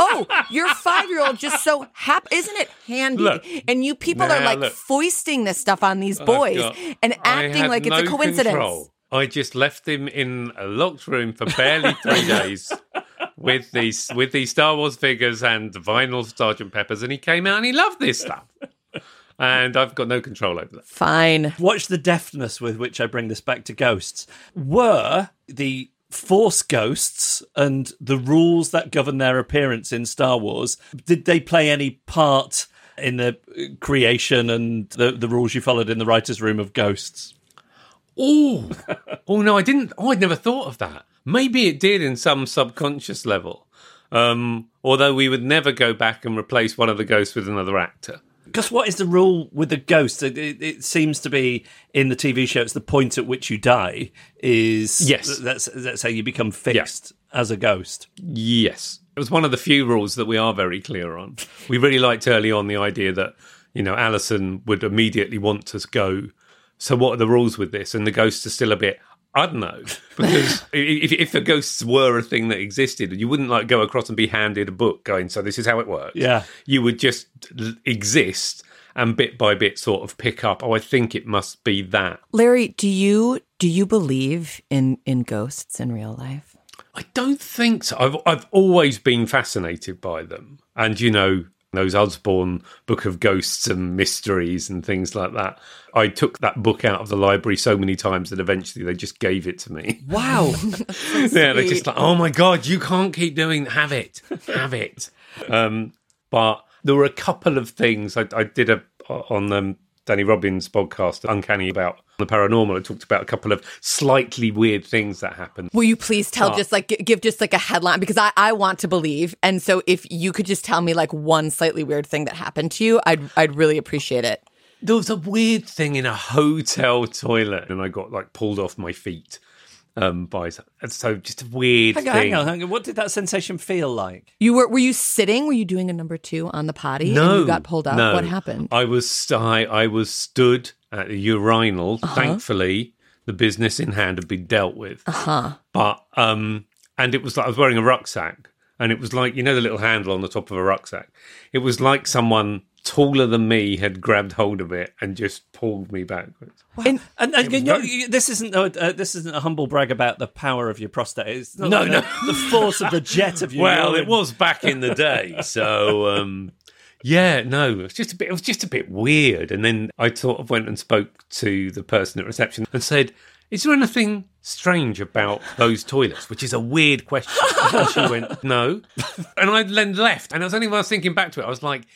oh, your five year old just so hap isn't it handy? Look. and you people are like look. foisting this stuff on these boys got- and acting like it's a coincidence. control. I just left him in a locked room for barely three days with these with these Star Wars figures and vinyl Sergeant Peppers, and he came out and he loved this stuff. And I've got no control over that. Fine. Watch the deftness with which I bring this back to ghosts. Were the Force ghosts and the rules that govern their appearance in Star Wars, did they play any part in the creation and the, the rules you followed in the writer's room of ghosts? Oh, oh no, I didn't. Oh, I'd never thought of that. Maybe it did in some subconscious level. Um, although we would never go back and replace one of the ghosts with another actor. Because what is the rule with the ghosts? It, it, seems to be in the TV show. It's the point at which you die. Is Yes. That's that's how you become fixed as a ghost. Yes. It was one of the few rules that we are very clear on. We really liked early on the idea that, you know, Alison would immediately want to go, so what are the rules with this? And the ghosts are still a bit, I don't know. Because if, if the ghosts were a thing that existed, you wouldn't like go across and be handed a book going, so this is how it works. Yeah. You would just exist and bit by bit sort of pick up, oh, I think it must be that. Larry, do you do you believe in in ghosts in real life? I don't think so. I've I've always been fascinated by them, and you know those Osborne Book of Ghosts and Mysteries and things like that. I took that book out of the library so many times that eventually they just gave it to me. Wow. yeah, they're just like, oh my god, you can't keep doing. Have it, have it. Um, but there were a couple of things I, I did a on um, Danny Robins' podcast, Uncanny about the paranormal. It talked about a couple of slightly weird things that happened. Will you please tell just like give just like a headline because I I want to believe and so if you could just tell me like one slightly weird thing that happened to you I'd I'd really appreciate it. there was a weird thing in a hotel toilet and I got like pulled off my feet um by and so just a weird hang on, thing. hang on, hang on. What did that sensation feel like? You were were you sitting? Were you doing a number two on the potty? No, and you got pulled up. no. What happened? I was I, I was stood at the urinal. Uh-huh. Thankfully, the business in hand had been dealt with. Uh huh. But um, and it was like I was wearing a rucksack, and it was like you know the little handle on the top of a rucksack. It was like someone taller than me had grabbed hold of it and just pulled me backwards. And, and, and you know, very- this isn't a, uh, this isn't a humble brag about the power of your prostate. It's not No, like no. the, the force of the jet of your. Well, urine. it was back in the day, so um, yeah, no, it was just a bit. It was just a bit weird. And then I sort of went and spoke to the person at reception and said, "Is there anything strange about those toilets?" Which is a weird question. And she went, "No," and I then left. And it was only when I was thinking back to it, I was like.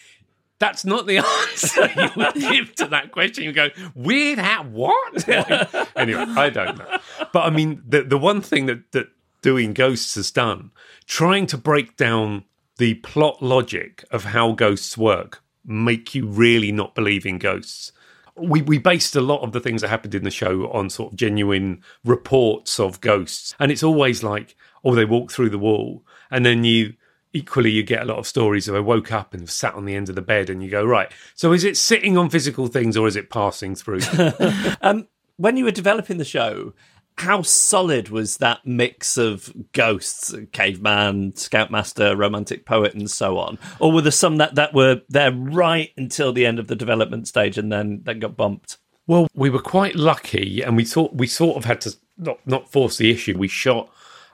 That's not the answer you would give to that question. You go, weird how what? anyway, I don't know. But I mean, the the one thing that that doing ghosts has done, trying to break down the plot logic of how ghosts work, make you really not believe in ghosts. We we based a lot of the things that happened in the show on sort of genuine reports of ghosts, and it's always like, oh, they walk through the wall, and then you equally you get a lot of stories of I woke up and sat on the end of the bed, and you go, right, so is it sitting on physical things or is it passing through? um, when you were developing the show, how solid was that mix of ghosts, caveman, scoutmaster, romantic poet, and so on? Or were there some that, that were there right until the end of the development stage and then then got bumped? Well, we were quite lucky, and we thought we sort of had to not not force the issue. We shot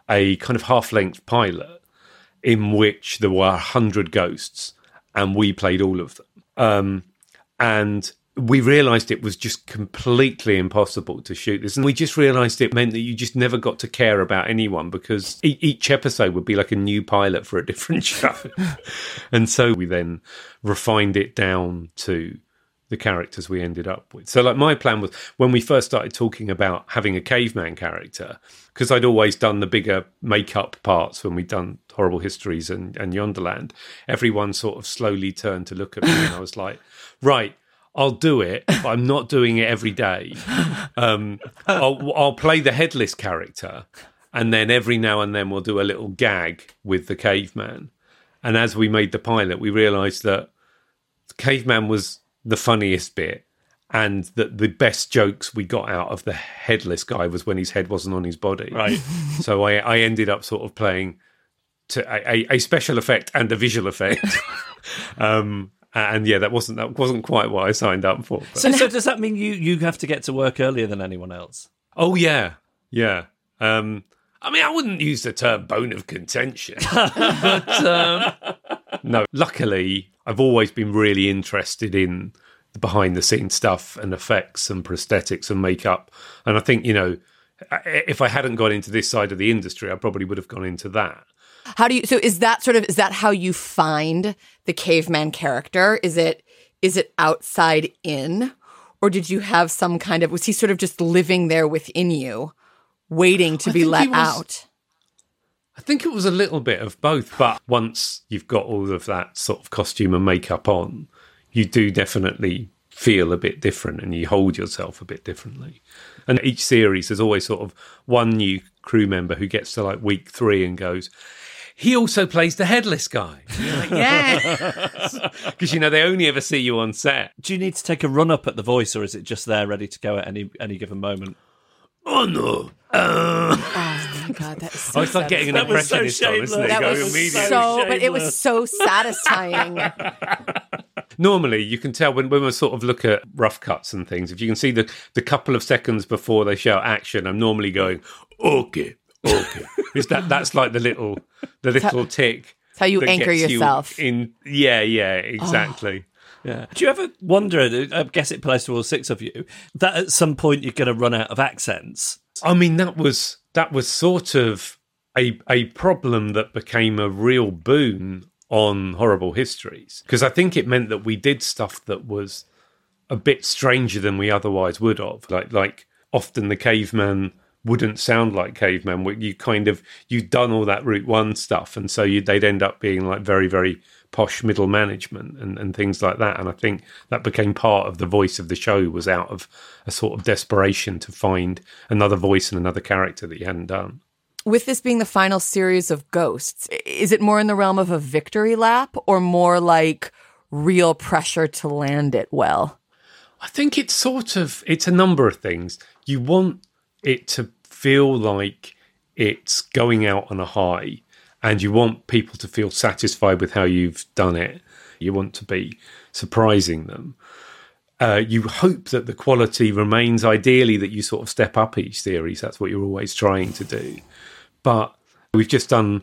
a kind of half length pilot in which there were a hundred ghosts, and we played all of them. Um, and we realised it was just completely impossible to shoot this, and we just realised it meant that you just never got to care about anyone because e- each episode would be like a new pilot for a different show. and so we then refined it down to the characters we ended up with. So, like, my plan was when we first started talking about having a caveman character, because I'd always done the bigger makeup parts when we'd done Horrible Histories and, and Yonderland, everyone sort of slowly turned to look at me, and I was like, right. I'll do it, but I'm not doing it every day. Um, I'll, I'll play the headless character, and then every now and then we'll do a little gag with the caveman. And as we made the pilot, we realised that the caveman was the funniest bit, and that the best jokes we got out of the headless guy was when his head wasn't on his body. Right. so I, I ended up sort of playing to a, a special effect and a visual effect. um, and yeah, that wasn't that wasn't quite what I signed up for. but- So, so does that mean you you have to get to work earlier than anyone else? Oh yeah, yeah. Um, I mean, I wouldn't use the term bone of contention, but um, no. Luckily, I've always been really interested in the behind the scenes stuff and effects and prosthetics and makeup. And I think you know, if I hadn't gone into this side of the industry, I probably would have gone into that. How do you? So is that sort of is that how you find the caveman character? Is it is it outside in, or did you have some kind of? Was he sort of just living there within you, waiting to I be let was- out? I think it was a little bit of both, but once you've got all of that sort of costume and makeup on, you do definitely feel a bit different and you hold yourself a bit differently. And each series, there's always sort of one new crew member who gets to like week three and goes, he also plays the headless guy. And like, yes. Because, you know, they only ever see you on set. Do you need to take a run up at the voice, or is it just there ready to go at any any given moment? Oh, no. Uh, Oh my oh, god, that is oh, so oh, it's like getting an That was so impressionist on, isn't it? That Go was immediately. so, but it was so satisfying. normally you can tell when, when we sort of look at rough cuts and things if you can see the, the couple of seconds before they shout action i'm normally going okay okay is that that's like the little the little tick It's how you anchor gets you yourself. in yeah yeah exactly oh. Yeah. Do you ever wonder? I guess it applies to all six of you that at some point you're going to run out of accents. i mean that was that was sort of a a problem that became a real boon on horrible histories because i think it meant that we did stuff that was a bit stranger than we otherwise would have. Like like often the caveman wouldn't sound like caveman. You kind of you'd done all that Route One stuff, and so you, they'd end up being like very very posh middle management and, and things like that. And I think that became part of the voice of the show was out of a sort of desperation to find another voice and another character that you hadn't done. With this being the final series of Ghosts, is it more in the realm of a victory lap or more like real pressure to land it well? I think it's sort of it's a number of things. You want it to feel like it's going out on a high and you want people to feel satisfied with how you've done it. You want to be surprising them. Uh, you hope that the quality remains ideally that you sort of step up each series. That's what you're always trying to do. But we've just done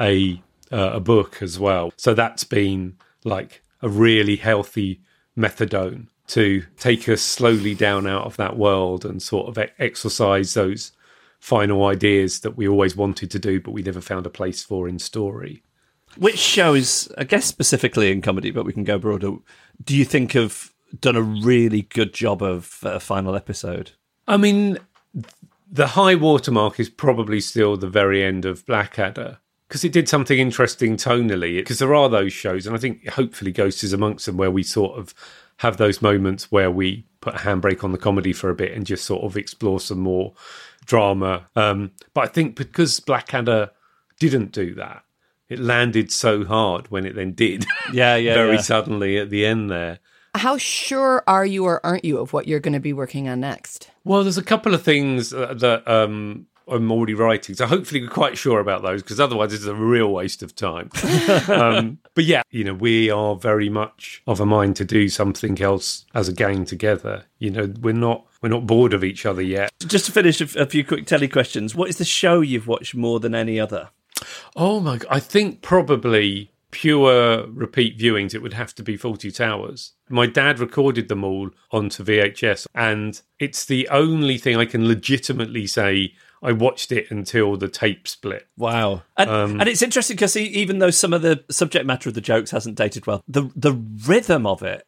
a uh, a book as well, so that's been like a really healthy methadone to take us slowly down out of that world and sort of exercise those final ideas that we always wanted to do, but we never found a place for in story. Which shows, I guess specifically in comedy, but we can go broader. Do you think have done a really good job of a final episode? I mean, the high watermark is probably still the very end of Blackadder because it did something interesting tonally. Because there are those shows, and I think hopefully Ghost is amongst them, where we sort of have those moments where we put a handbrake on the comedy for a bit and just sort of explore some more drama. Um, but I think because Blackadder didn't do that, it landed so hard when it then did. Yeah, yeah, very yeah. suddenly at the end there. How sure are you or aren't you of what you're going to be working on next? Well, there's a couple of things that um, I'm already writing, so hopefully we're quite sure about those because otherwise it's a real waste of time. um, but yeah, you know, we are very much of a mind to do something else as a gang together. You know, we're not we're not bored of each other yet. Just to finish, a, a few quick telly questions. What is the show you've watched more than any other? Oh my! God. I think probably pure repeat viewings. It would have to be Fawlty Towers. My dad recorded them all onto VHS, and it's the only thing I can legitimately say I watched it until the tape split. Wow, and, Um, and it's interesting because even though some of the subject matter of the jokes hasn't dated well, the the rhythm of it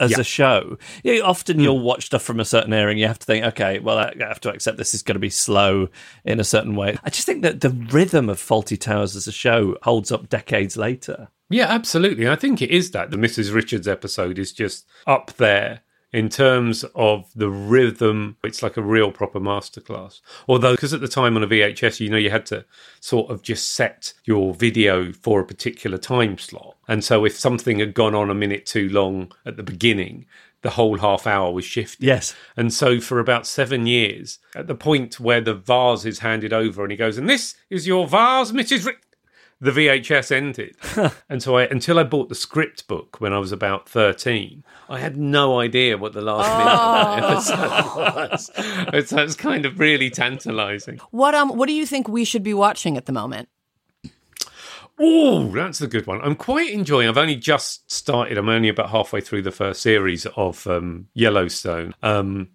as Yeah. a show. You often hmm. you'll watch stuff from a certain era and you have to think, okay, well, I have to accept this is going to be slow in a certain way. I just think that the rhythm of Fawlty Towers as a show holds up decades later. Yeah, absolutely. I think it is that. The Mrs. Richards episode is just up there in terms of the rhythm. It's like a real proper masterclass. Although, because at the time on a VHS, you know, you had to sort of just set your video for a particular time slot. And so if something had gone on a minute too long at the beginning, the whole half hour was shifted. Yes. And so for about seven years, at the point where the vase is handed over and he goes, and this is your vase, Mrs. Rick. The VHS ended. and so I, until I bought the script book when I was about 13, I had no idea what the last minute of that episode was. So it's kind of really tantalizing. What um what do you think we should be watching at the moment? Oh, that's a good one. I'm quite enjoying. I've only just started. I'm only about halfway through the first series of um, Yellowstone. Um,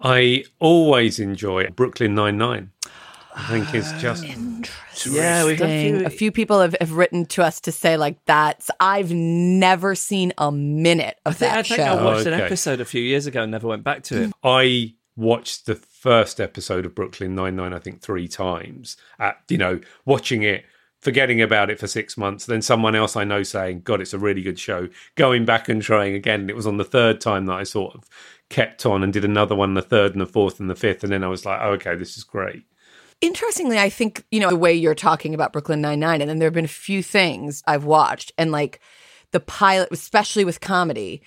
I always enjoy Brooklyn Nine Nine. I think it's just Yeah, we've had a few- A few people have, have written to us to say like that's I've never seen a minute of I think, that I, think show. I watched an Okay. episode a few years ago and never went back to it. I watched the first episode of Brooklyn Nine Nine, I think, three times. At you know, watching it, forgetting about it for six months, then someone else I know saying, "God, it's a really good show." Going back and trying again. And it was on the third time that I sort of kept on and did another one, the third and the fourth and the fifth, and then I was like, oh, "Okay, this is great." Interestingly, I think, you know, the way you're talking about Brooklyn Nine-Nine, and then there have been a few things I've watched, and like the pilot, especially with comedy,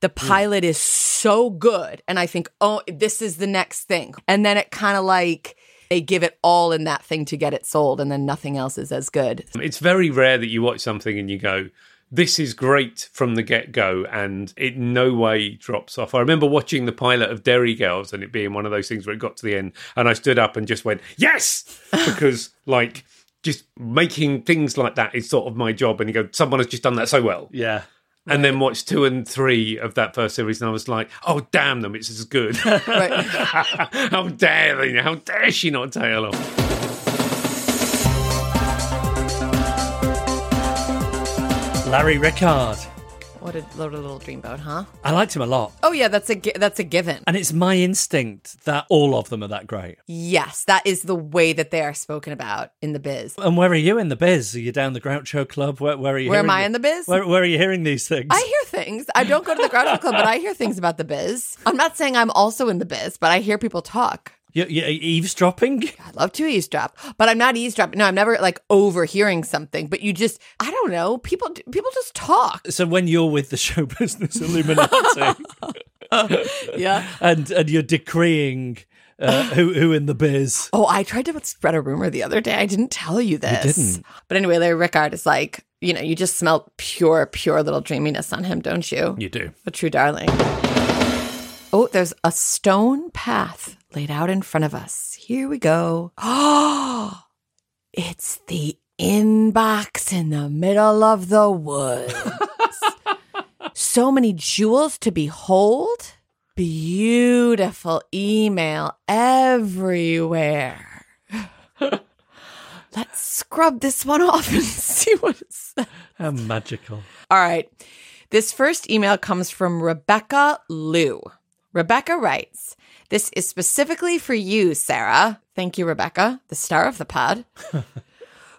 the hmm. pilot is so good. And I think, oh, this is the next thing. And then it kind of like they give it all in that thing to get it sold, and then nothing else is as good. It's very rare that you watch something and you go, this is great from the get go, and it no way drops off. I remember watching the pilot of Derry Girls and it being one of those things where it got to the end and I stood up and just went, yes! Because, like, just making things like that is sort of my job. And you go, someone has just done that so well. Yeah. And then watched two and three of that first series, and I was like, "Oh damn them, it's as good! how dare they? How dare she not tail off?" Larry Rickard. What a, a little dreamboat, huh? I liked him a lot. Oh yeah, that's a that's a given. And it's my instinct that all of them are that great. Yes, that is the way that they are spoken about in the biz. And where are you in the biz? Are you down the Groucho Club? Where, where are you? Where am I the- in the biz? Where, where are you hearing these things? I hear things. I don't go to the Groucho Club, but I hear things about the biz. I'm not saying I'm also in the biz, but I hear people talk. You, you eavesdropping? I'd love to eavesdrop, but I'm not eavesdropping. No, I'm never like overhearing something. But you just, I don't know. People, people just talk. So when you're with the show business Illuminati, Yeah. and and you're decreeing uh, who who in the biz, Oh, I tried to spread a rumor the other day. I didn't tell you this. didn't. But anyway, Larry Rickard is like, you know, you just smell pure, pure little dreaminess on him, don't you? you do. A true darling. Oh, there's a stone path laid out in front of us. Here we go. Oh, it's the inbox in the middle of the woods. so many jewels to behold. Beautiful email everywhere. Let's scrub this one off and see what it says. How magical. All right. This first email comes from Rebecca Liu. Rebecca writes, This is specifically for you, Sara. Thank you, Rebecca, the star of the pod.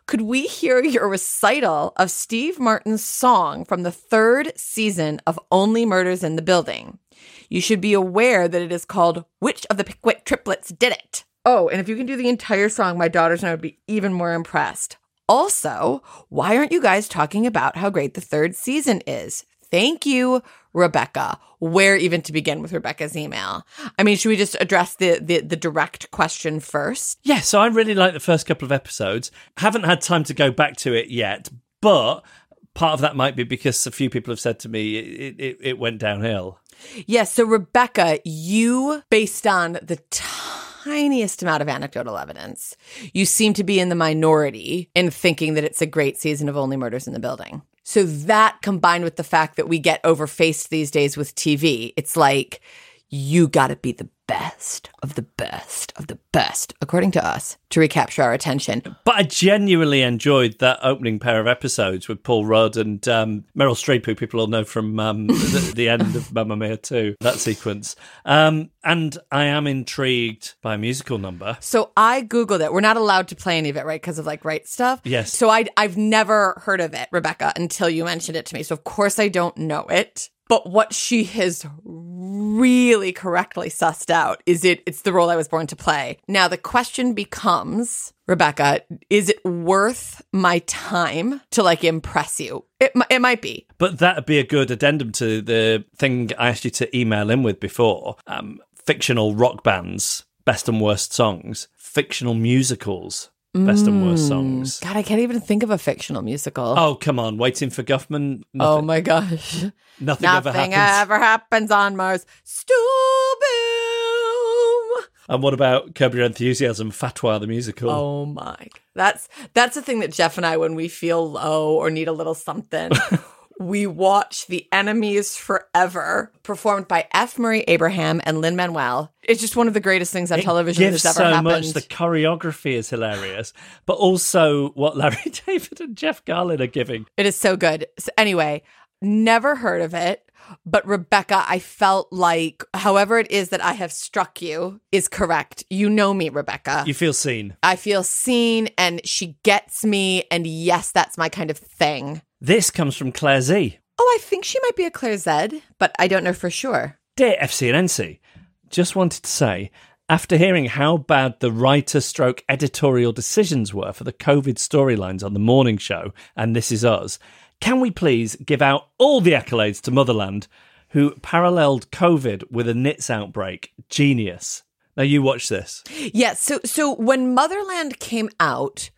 Could we hear your recital of Steve Martin's song from the third season of Only Murders in the Building? You should be aware that it is called Which of the Pickwick Triplets Did It? Oh, and if you can do the entire song, my daughters and I would be even more impressed. Also, why aren't you guys talking about how great the third season is? Thank you, Rebecca. Where even to begin with Rebecca's email? I mean, should we just address the the, the direct question first? Yeah, so I really like the first couple of episodes. Haven't had time to go back to it yet, but part of that might be because a few people have said to me it, it, it went downhill. Yes. so, Rebecca, you, based on the tiniest amount of anecdotal evidence, you seem to be in the minority in thinking that it's a great season of Only Murders in the Building. So, that combined with the fact that we get overfaced these days with TV, it's like, you gotta be the best of the best of the best, according to us, to recapture our attention. But I genuinely enjoyed that opening pair of episodes with Paul Rudd and um, Meryl Streep, who people all know from um, the, the, end of Mamma Mia 2, that sequence. Um, and I am intrigued by a musical number. So I Googled it. We're not allowed to play any of it, right? Because of like right stuff. Yes. So I, I've never heard of it, Rebecca, until you mentioned it to me. So of course I don't know it. But what she has really correctly sussed out is it it's the role I was born to play. Now the question becomes, Rebecca, is it worth my time to like impress you? It it might be. But that'd be a good addendum to the thing I asked you to email in with before. Um, fictional rock bands, best and worst songs, fictional musicals, best and worst mm. songs. God, I can't even think of a fictional musical. Oh, come on. Waiting for Guffman. Oh my gosh. nothing, ever Nothing happens. ever happens on Mars. Stu And what about Curb Your Enthusiasm, Fatwa the musical? Oh my. That's that's the thing that Geoff and I when we feel low or need a little something. we watch The Enemies Forever, performed by F. Murray Abraham and Lin Manuel. It's just one of the greatest things on It television that's ever so happened. much. The choreography is hilarious, but also what Larry David and Jeff Garlin are giving. It is so good. So anyway, never heard of it. But Rebecca, I felt like however it is that I have struck you is correct. You know me, Rebecca. You feel seen. I feel seen and she gets me. And yes, that's my kind of thing. This comes from Claire Z. Oh, I think she might be a Claire Z, but I don't know for sure. Dear FC and NC, just wanted to say, after hearing how bad the writer stroke editorial decisions were for the COVID storylines on the morning show and This Is Us, can we please give out all the accolades to Motherland, who paralleled COVID with a NITS outbreak? Genius. Now you watch this. Yes. so so when Motherland came out,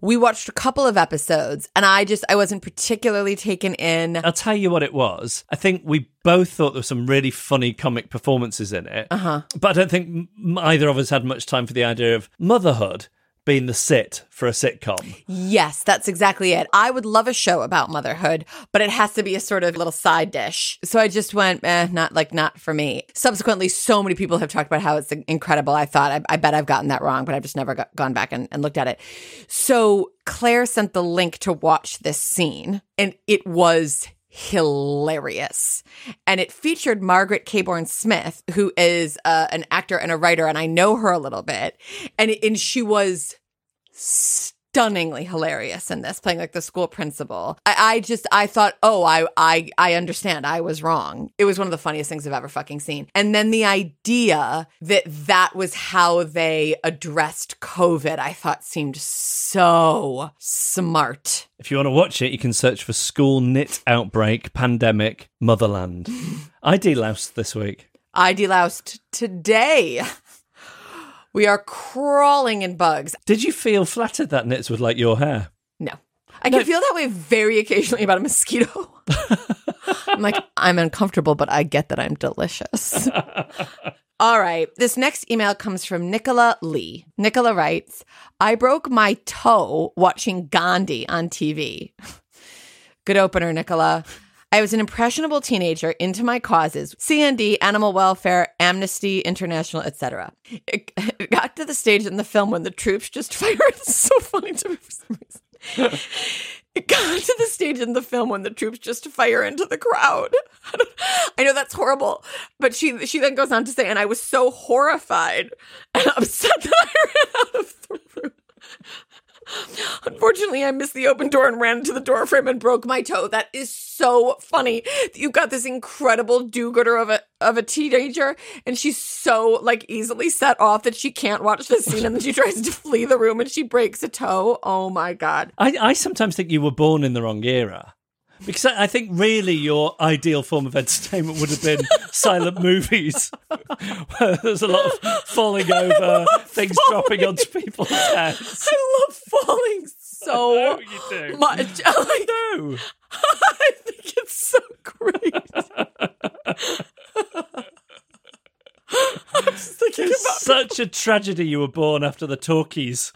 we watched a couple of episodes and I just I wasn't particularly taken in. I'll tell you what it was. I think we both thought there were some really funny comic performances in it. Uh-huh. But I don't think either of us had much time for the idea of motherhood being the sit for a sitcom. Yes, that's exactly it. I would love a show about motherhood, but it has to be a sort of little side dish. So I just went, eh, not like not for me. Subsequently, so many people have talked about how it's incredible. I thought, I, I bet I've gotten that wrong, but I've just never got, gone back and, and looked at it. So Claire sent the link to watch this scene, and it was hilarious. And it featured Margaret Cabourn Smith, who is uh, an actor and a writer, and I know her a little bit. And, and she was stunningly hilarious in this, playing like the school principal. I, I just I thought, oh, I I I understand. I was wrong. It was one of the funniest things I've ever fucking seen. And then the idea that that was how they addressed COVID, I thought seemed so smart. If you want to watch it, you can search for School Nit Outbreak Pandemic Motherland. I deloused this week. I deloused today. We are crawling in bugs. Did you feel flattered that nits would like your hair? No. I can feel that way very occasionally about a mosquito. I'm like, I'm uncomfortable, but I get that I'm delicious. All right. This next email comes from Nicola Lee. Nicola writes, I broke my toe watching Gandhi on TV. Good opener, Nicola. I was an impressionable teenager into my causes, CND, animal welfare, Amnesty International, etc. It, it got to the stage in the film when the troops just fired. It's so funny to me for some reason. It got to the stage in the film when the troops just fire into the crowd. I, I know that's horrible, but she she then goes on to say, and I was so horrified and upset that I ran out of the room. Unfortunately, I missed the open door and ran into the door frame and broke my toe. That is so funny. You've got this incredible do-gooder of a of a teenager, and she's so like easily set off that she can't watch the scene, and then she tries to flee the room and she breaks a toe. Oh my god! I, I sometimes think you were born in the wrong era. Because I I think really your ideal form of entertainment would have been silent movies, where there's a lot of falling over, things dropping onto people's heads. I love falling so do. much. Like, No. I think it's so great. I'm just thinking It's about such a tragedy you were born after the talkies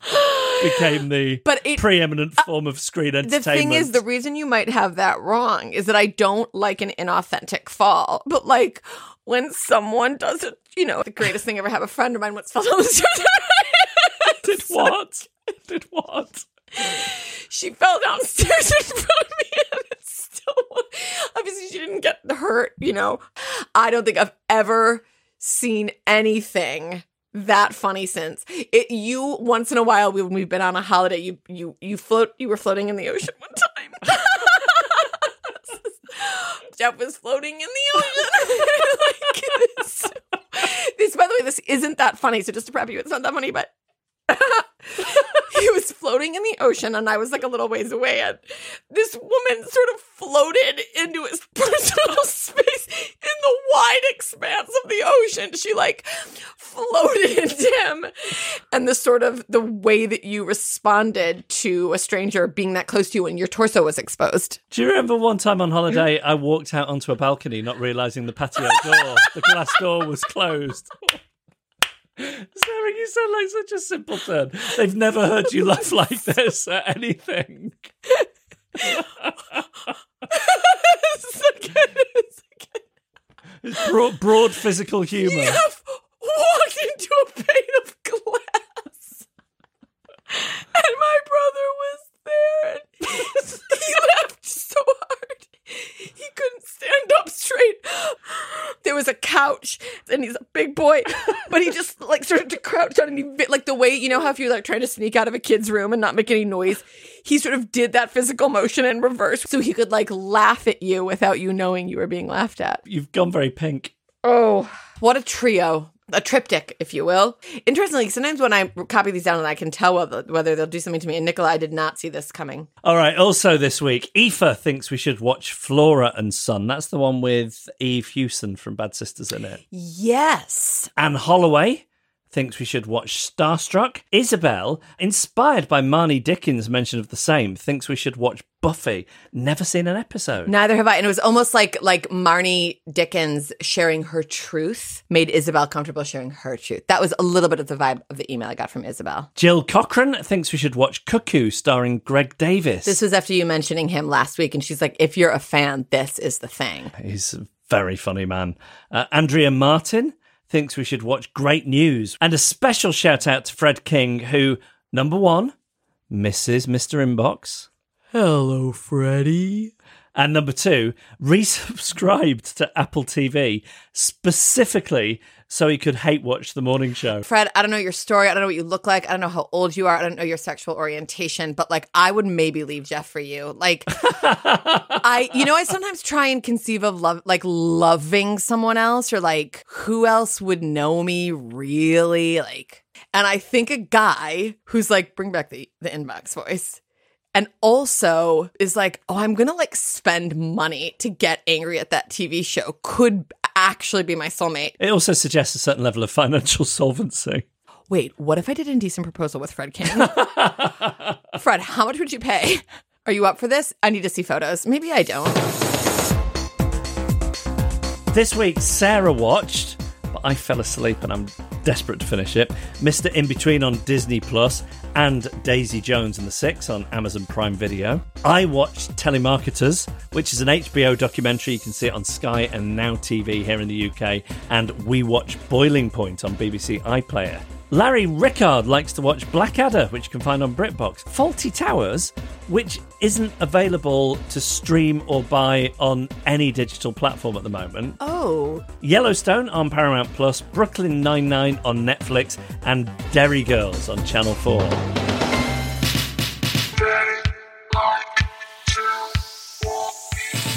became the But it- preeminent uh, form of screen entertainment. the thing is, the reason you might have that wrong is that I don't like an inauthentic fall. But like, when someone does it, you know, the greatest thing ever Have A friend of mine once fell down the stairs. Did what? Did what? she fell downstairs in front of me and it's still obviously she didn't get hurt you know i don't think i've ever seen anything that funny since it you once in a while when we've been on a holiday you you you float you were floating in the ocean one time. Geoff was floating in the ocean. Like, this, this by the way this isn't that funny so just to prep you it's not that funny but he was floating in the ocean and I was like a little ways away and this woman sort of floated into his personal space in the wide expanse of the ocean. She like floated into him and the sort of the way that you responded to a stranger being that close to you when your torso was exposed. Do you remember one time on holiday mm-hmm. I walked out onto a balcony not realizing the patio door, the glass door was closed? Sara, you sound like such a simpleton. They've never heard you laugh like this at anything. It's broad, broad physical humour. You have walked into a pane of glass, and my brother was there, and he laughed so hard he couldn't stand up straight. There was a couch, and he's a big boy, but he just like started to crouch down, and he bit like the way you know how if you're like trying to sneak out of a kid's room and not make any noise. He sort of did that physical motion in reverse, so he could like laugh at you without you knowing you were being laughed at. You've gone very pink. Oh, what a trio. A triptych, if you will. Interestingly, sometimes when I copy these down and I can tell whether, whether they'll do something to me. And Nicola, I did not see this coming. All right. Also, this week, Aoife thinks we should watch Flora and Son. That's the one with Eve Hewson from Bad Sisters in it. Yes. Anne Holloway thinks we should watch Starstruck. Isabel, inspired by Marnie Dickens' mention of the same, thinks we should watch Buffy. Never seen an episode. Neither have I. And it was almost like like Marnie Dickens sharing her truth made Isabel comfortable sharing her truth. That was a little bit of the vibe of the email I got from Isabel. Jill Cochran thinks we should watch Cuckoo, starring Greg Davies. This was after you mentioning him last week, and she's like, if you're a fan, this is the thing. He's a very funny man. Uh, Andrea Martin thinks we should watch Great News. And a special shout out to Fred King, who, number one, misses Mr. Inbox. Hello, Freddie. And number two, resubscribed to Apple TV specifically so he could hate watch the morning show. Fred, I don't know your story. I don't know what you look like. I don't know how old you are. I don't know your sexual orientation, but like I would maybe leave Geoff for you. Like I you know, I sometimes try and conceive of love like loving someone else or like who else would know me really? Like and I think a guy who's like bring back the the inbox voice and also is like, oh, I'm gonna like spend money to get angry at that TV show could actually be my soulmate. It also suggests a certain level of financial solvency. Wait, what if I did an Indecent Proposal with Fred King? Fred, how much would you pay? Are you up for this? I need to see photos. Maybe I don't. This week, Sara watched, but I fell asleep and I'm desperate to finish it. Mr. Inbetween on Disney Plus and Daisy Jones and the Six on Amazon Prime Video. I watched Telemarketers, which is an HBO documentary. You can see it on Sky and Now TV here in the UK. And we watch Boiling Point on BBC iPlayer. Larry Rickard likes to watch Blackadder, which you can find on BritBox. Fawlty Towers, which isn't available to stream or buy on any digital platform at the moment. Oh. Yellowstone on Paramount Plus, Brooklyn Nine-Nine on Netflix, and Derry Girls on Channel 4.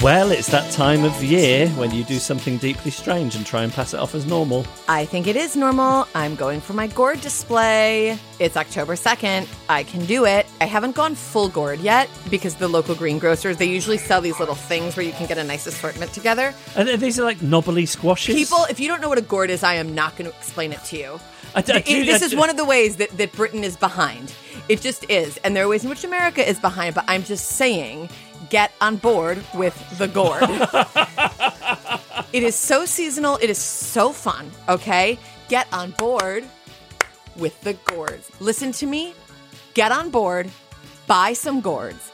Well, it's that time of year when you do something deeply strange and try and pass it off as normal. I think it is normal. I'm going for my gourd display. It's October 2nd. I can do it. I haven't gone full gourd yet because the local greengrocers, they usually sell these little things where you can get a nice assortment together. And these are like knobbly squashes. People, if you don't know what a gourd is, I am not going to explain it to you. I, I, It- this is one of the ways that, that Britain is behind. It just is. And there are ways in which America is behind, but I'm just saying get on board with the gourd. it is so seasonal. It is so fun, okay? Get on board with the gourds. Listen to me. Get on board. Buy some gourds.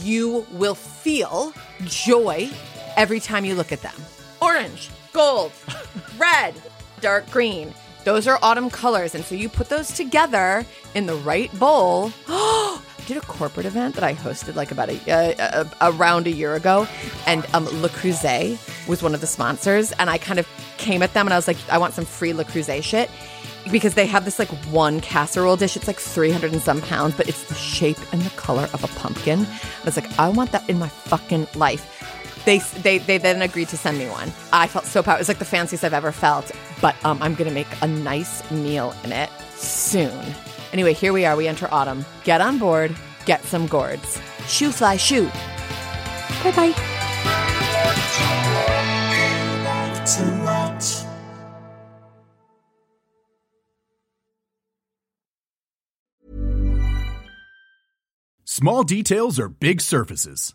You will feel joy every time you look at them. Orange, gold, red, dark green. Those are autumn colors. And so you put those together in the right bowl. I did a corporate event that I hosted like about a, uh, around a year ago, and um, Le Creuset was one of the sponsors. And I kind of came at them and I was like, I want some free Le Creuset shit because they have this like one casserole dish. It's like 300 and some pounds, but it's the shape and the color of a pumpkin. I was like, I want that in my fucking life. They, they, they then agreed to send me one. I felt so proud. It was like the fanciest I've ever felt. But um, I'm going to make a nice meal in it soon. Anyway, here we are. We enter autumn. Get on board. Get some gourds. Shoo fly shoo. Bye bye. Small details are big surfaces.